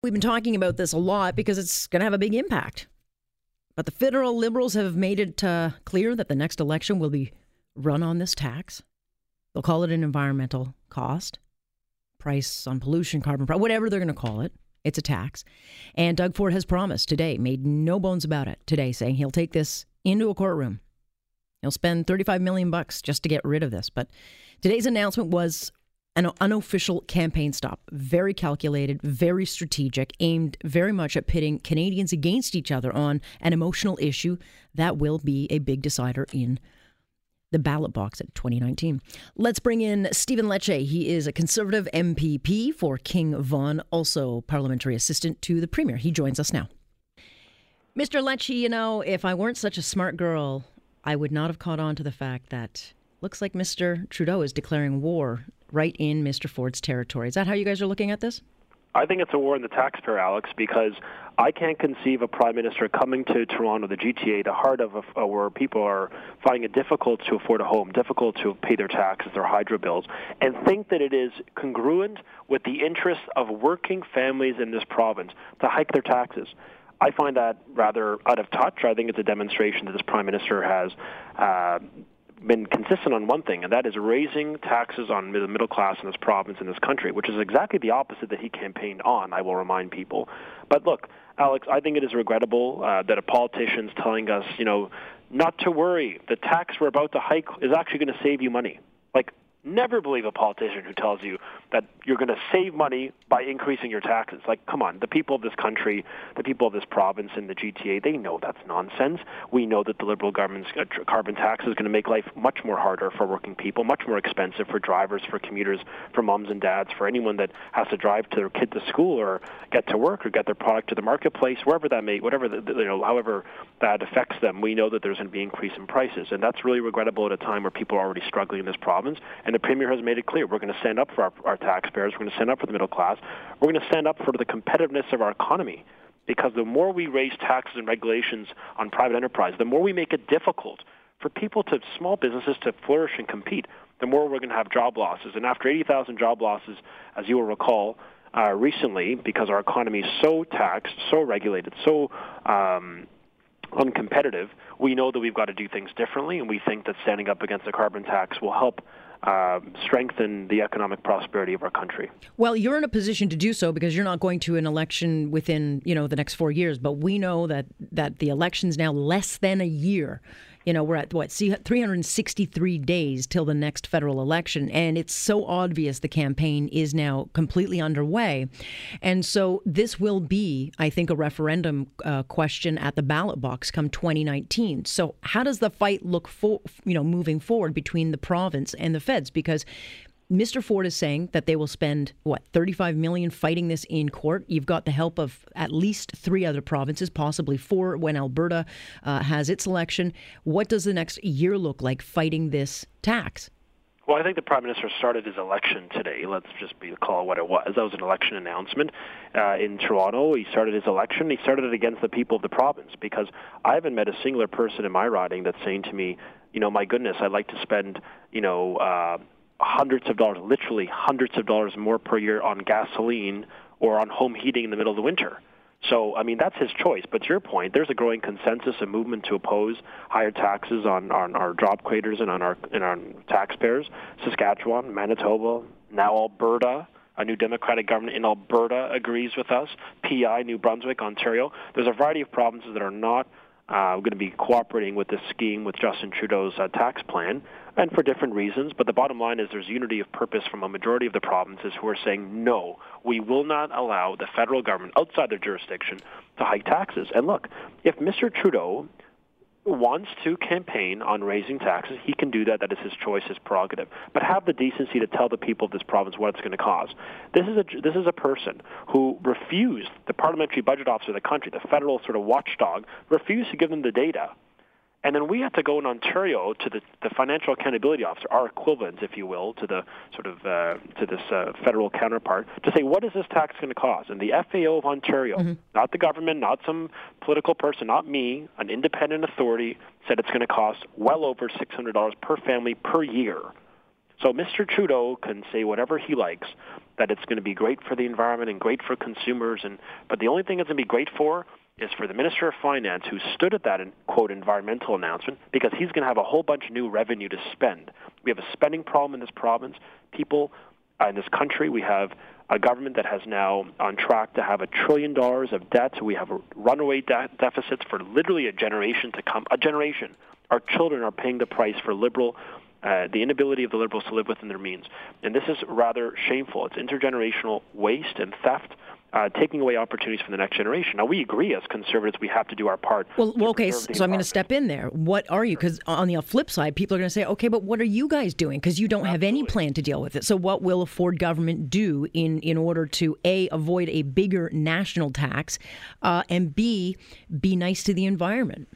We've been talking about this a lot because it's going to have a big impact. But the federal liberals have made it uh, clear that the next election will be run on this tax. They'll call it an environmental cost, price on pollution, carbon price, whatever they're going to call it. It's a tax. And Doug Ford has promised today, made no bones about it today, saying he'll take this into a courtroom. He'll spend 35 million bucks just to get rid of this. But today's announcement was an unofficial campaign stop, very calculated, very strategic, aimed very much at pitting Canadians against each other on an emotional issue that will be a big decider in the ballot box at 2019. Let's bring in Stephen Lecce. He is a conservative MPP for King Vaughan, also parliamentary assistant to the Premier. He joins us now. Mr. Lecce, you know, if I weren't such a smart girl, I would not have caught on to the fact that looks like Mr. Trudeau is declaring war right in Mr. Ford's territory. Is that how you guys are looking at this? I think it's a war on the taxpayer, Alex, because I can't conceive a prime minister coming to Toronto, the GTA, the heart of a, where people are finding it difficult to afford a home, difficult to pay their taxes, their hydro bills, and think that it is congruent with the interests of working families in this province to hike their taxes. I find that rather out of touch. I think it's a demonstration that this prime minister has uh, been consistent on one thing, and that is raising taxes on the middle class in this province, in this country, which is exactly the opposite that he campaigned on, I will remind people. But look, Alex, I think it is regrettable uh, that a politician's telling us, you know, not to worry. The tax we're about to hike is actually going to save you money. Never believe a politician who tells you that you're going to save money by increasing your taxes. Like, come on, the people of this country, the people of this province and the GTA, they know that's nonsense. We know that the Liberal government's uh, carbon tax is going to make life much more harder for working people, much more expensive for drivers, for commuters, for moms and dads, for anyone that has to drive to their kid to school or get to work or get their product to the marketplace, wherever that may, whatever, the, you know, however that affects them. We know that there's going to be increase in prices, and that's really regrettable at a time where people are already struggling in this province. And the Premier has made it clear we're going to stand up for our, our taxpayers, we're going to stand up for the middle class, we're going to stand up for the competitiveness of our economy. Because the more we raise taxes and regulations on private enterprise, the more we make it difficult for people to, small businesses to flourish and compete, the more we're going to have job losses. And after 80,000 job losses, as you will recall, uh, recently, because our economy is so taxed, so regulated, so um, uncompetitive, we know that we've got to do things differently, and we think that standing up against the carbon tax will help uh, strengthen the economic prosperity of our country. Well, you're in a position to do so because you're not going to an election within you know the next four years. But we know that that the election's now less than a year you know, we're at what, 363 days till the next federal election. And it's so obvious the campaign is now completely underway. And so this will be, I think, a referendum uh, question at the ballot box come 2019. So how does the fight look for, you know, moving forward between the province and the feds? Because Mr. Ford is saying that they will spend what 35 million fighting this in court. You've got the help of at least three other provinces, possibly four when Alberta uh, has its election. What does the next year look like fighting this tax? Well, I think the prime minister started his election today. Let's just be call what it was. That was an election announcement uh, in Toronto. He started his election. He started it against the people of the province because I haven't met a singular person in my riding that's saying to me, you know, my goodness, I'd like to spend, you know. Uh, hundreds of dollars, literally hundreds of dollars more per year on gasoline or on home heating in the middle of the winter. So, I mean, that's his choice. But to your point, there's a growing consensus, a movement to oppose higher taxes on, on our job creators and on our, and on taxpayers. Saskatchewan, Manitoba, now Alberta. A new Democratic government in Alberta agrees with us. PI, New Brunswick, Ontario. There's a variety of provinces that are not uh, going to be cooperating with this scheme with Justin Trudeau's uh, tax plan and for different reasons. But the bottom line is there's unity of purpose from a majority of the provinces who are saying, no, we will not allow the federal government outside their jurisdiction to hike taxes. And look, if Mr. Trudeau wants to campaign on raising taxes, he can do that. That is his choice, his prerogative. But have the decency to tell the people of this province what it's going to cost. This is a this is a person who refused the parliamentary budget officer of the country, the federal sort of watchdog, refused to give them the data and then we had to go in Ontario to the, the financial accountability officer, our equivalent, if you will, to the sort of uh, to this uh, federal counterpart, to say what is this tax going to cost? And the FAO of Ontario, mm-hmm. not the government, not some political person, not me, an independent authority, said it's going to cost well over six hundred dollars per family per year. So Mr. Trudeau can say whatever he likes that it's going to be great for the environment and great for consumers, and but the only thing it's going to be great for is for the Minister of Finance, who stood at that quote environmental announcement, because he's going to have a whole bunch of new revenue to spend. We have a spending problem in this province. People uh, in this country, we have a government that has now on track to have a trillion dollars of debt. We have runaway de- deficits for literally a generation to come. A generation. Our children are paying the price for liberal uh, the inability of the liberals to live within their means. And this is rather shameful. It's intergenerational waste and theft uh, taking away opportunities for the next generation. Now, we agree as conservatives we have to do our part. Well, well okay, so I'm going to step in there. What are you? Because on the flip side, people are going to say, okay, but what are you guys doing? Because you don't Absolutely. have any plan to deal with it. So, what will a Ford government do in, in order to A, avoid a bigger national tax, uh, and B, be nice to the environment?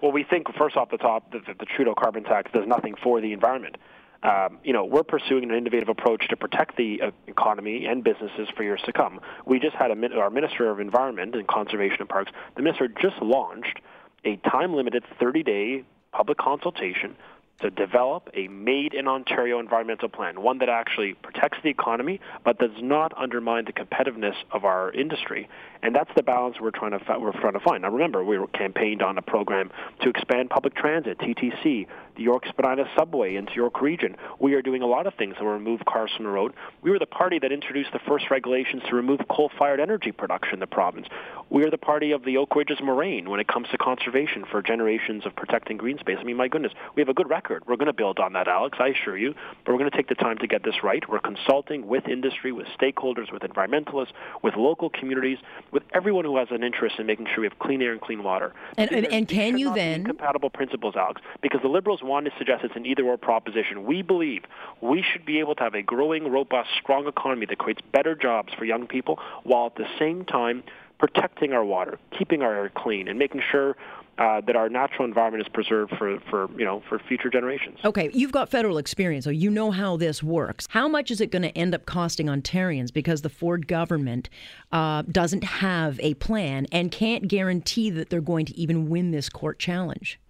Well, we think, first off the top, that the Trudeau carbon tax does nothing for the environment um, you know, we're pursuing an innovative approach to protect the uh, economy and businesses for years to come. We just had a, our Minister of Environment and Conservation and Parks, the minister just launched a time-limited 30-day public consultation to develop a made in Ontario environmental plan, one that actually protects the economy but does not undermine the competitiveness of our industry. And that's the balance we're trying to we're trying to find. Now, remember, we were campaigned on a program to expand public transit, TTC, the York Spadina subway into York Region. We are doing a lot of things to remove cars from the road. We were the party that introduced the first regulations to remove coal-fired energy production in the province. We are the party of the Oak Ridges moraine when it comes to conservation for generations of protecting green space. I mean, my goodness, we have a good record. We're going to build on that, Alex, I assure you. But we're going to take the time to get this right. We're consulting with industry, with stakeholders, with environmentalists, with local communities, with everyone who has an interest in making sure we have clean air and clean water. And, and, and can you then compatible principles, Alex? Because the Liberals want to suggest it's an either-or proposition. We believe we should be able to have a growing, robust, strong economy that creates better jobs for young people, while at the same time protecting our water, keeping our air clean, and making sure uh, that our natural environment is preserved for, for you know for future generations. Okay, you've got federal experience, so you know how this works. How much is it going to end up costing Ontarians because the Ford government uh, doesn't have a plan and can't guarantee that they're going to even win this court challenge?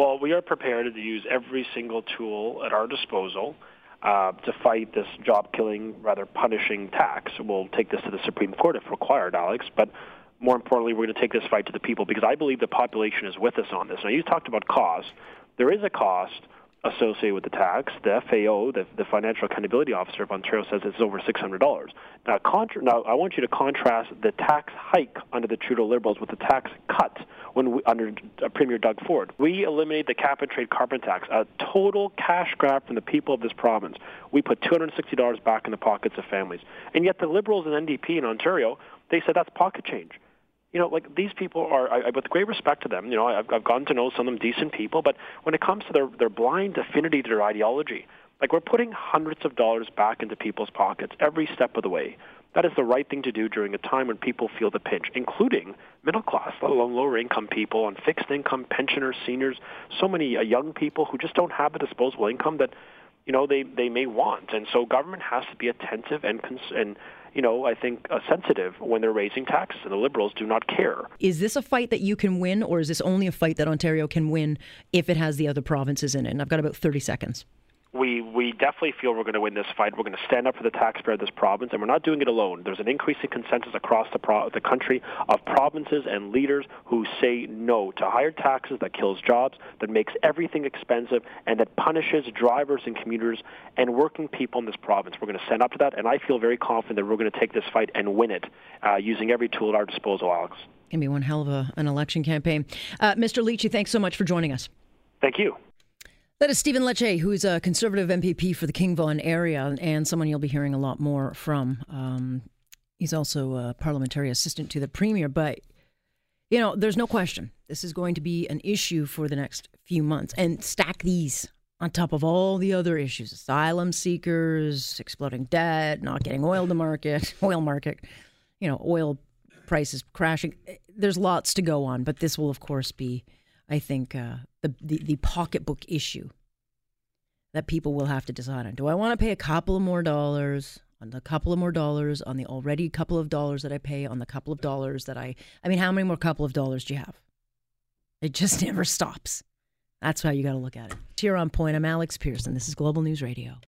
Well, we are prepared to use every single tool at our disposal. Uh, to fight this job-killing, rather punishing tax. We'll take this to the Supreme Court if required, Alex. But more importantly, we're going to take this fight to the people because I believe the population is with us on this. Now, you talked about cost. There is a cost associated with the tax. The FAO, the, the Financial Accountability Officer of Ontario, says it's over $600. Now, contra- now, I want you to contrast the tax hike under the Trudeau Liberals with the tax cut when we, under uh, Premier Doug Ford. We eliminated the cap and trade carbon tax, a total cash grab from the people of this province. We put $260 back in the pockets of families. And yet the Liberals and NDP in Ontario, they said that's pocket change you know, like these people are, I, with great respect to them, you know, I've, I've gotten to know some of them decent people, but when it comes to their, their blind affinity to their ideology, like we're putting hundreds of dollars back into people's pockets every step of the way. That is the right thing to do during a time when people feel the pinch, including middle class, let alone lower income people on fixed income, pensioners, seniors, so many uh, young people who just don't have the disposable income that, you know, they, they may want. And so government has to be attentive and, cons- and you know, I think uh, sensitive when they're raising taxes, and the Liberals do not care. Is this a fight that you can win, or is this only a fight that Ontario can win if it has the other provinces in it? And I've got about 30 seconds we definitely feel we're going to win this fight. We're going to stand up for the taxpayer of this province, and we're not doing it alone. There's an increasing consensus across the pro- the country of provinces and leaders who say no to higher taxes that kills jobs, that makes everything expensive, and that punishes drivers and commuters and working people in this province. We're going to stand up to that, and I feel very confident that we're going to take this fight and win it uh, using every tool at our disposal, Alex. Gonna be one hell of a, an election campaign. Uh, Mr. Lecce, thanks so much for joining us. Thank you. That is Stephen Lecce, who's a conservative MPP for the King Vaughan area and someone you'll be hearing a lot more from. Um, he's also a parliamentary assistant to the premier, but you know, there's no question this is going to be an issue for the next few months. And stack these on top of all the other issues asylum seekers, exploding debt, not getting oil to market, oil market, you know, oil prices crashing. There's lots to go on, but this will, of course, be, I think, uh, the, the, the pocketbook issue that people will have to decide on. Do I want to pay a couple of more dollars on the couple of more dollars on the already couple of dollars that I pay on the couple of dollars that I I mean how many more couple of dollars do you have? It just never stops. That's how you got to look at it. Here on point, I'm Alex Pierson. This is Global News Radio.